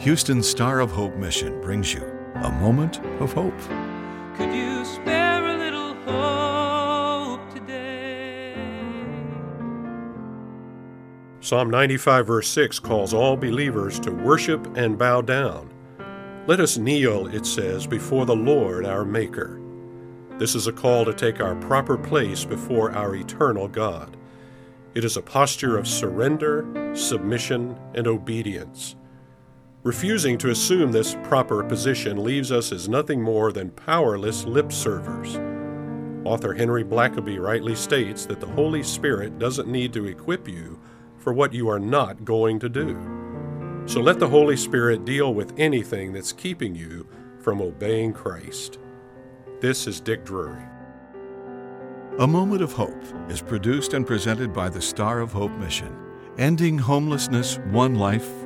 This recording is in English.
Houston Star of Hope Mission brings you a moment of hope. Could you spare a little hope today? Psalm 95, verse 6 calls all believers to worship and bow down. Let us kneel, it says, before the Lord our Maker. This is a call to take our proper place before our eternal God. It is a posture of surrender, submission, and obedience. Refusing to assume this proper position leaves us as nothing more than powerless lip servers. Author Henry Blackaby rightly states that the Holy Spirit doesn't need to equip you for what you are not going to do. So let the Holy Spirit deal with anything that's keeping you from obeying Christ. This is Dick Drury. A Moment of Hope is produced and presented by the Star of Hope Mission, ending homelessness one life,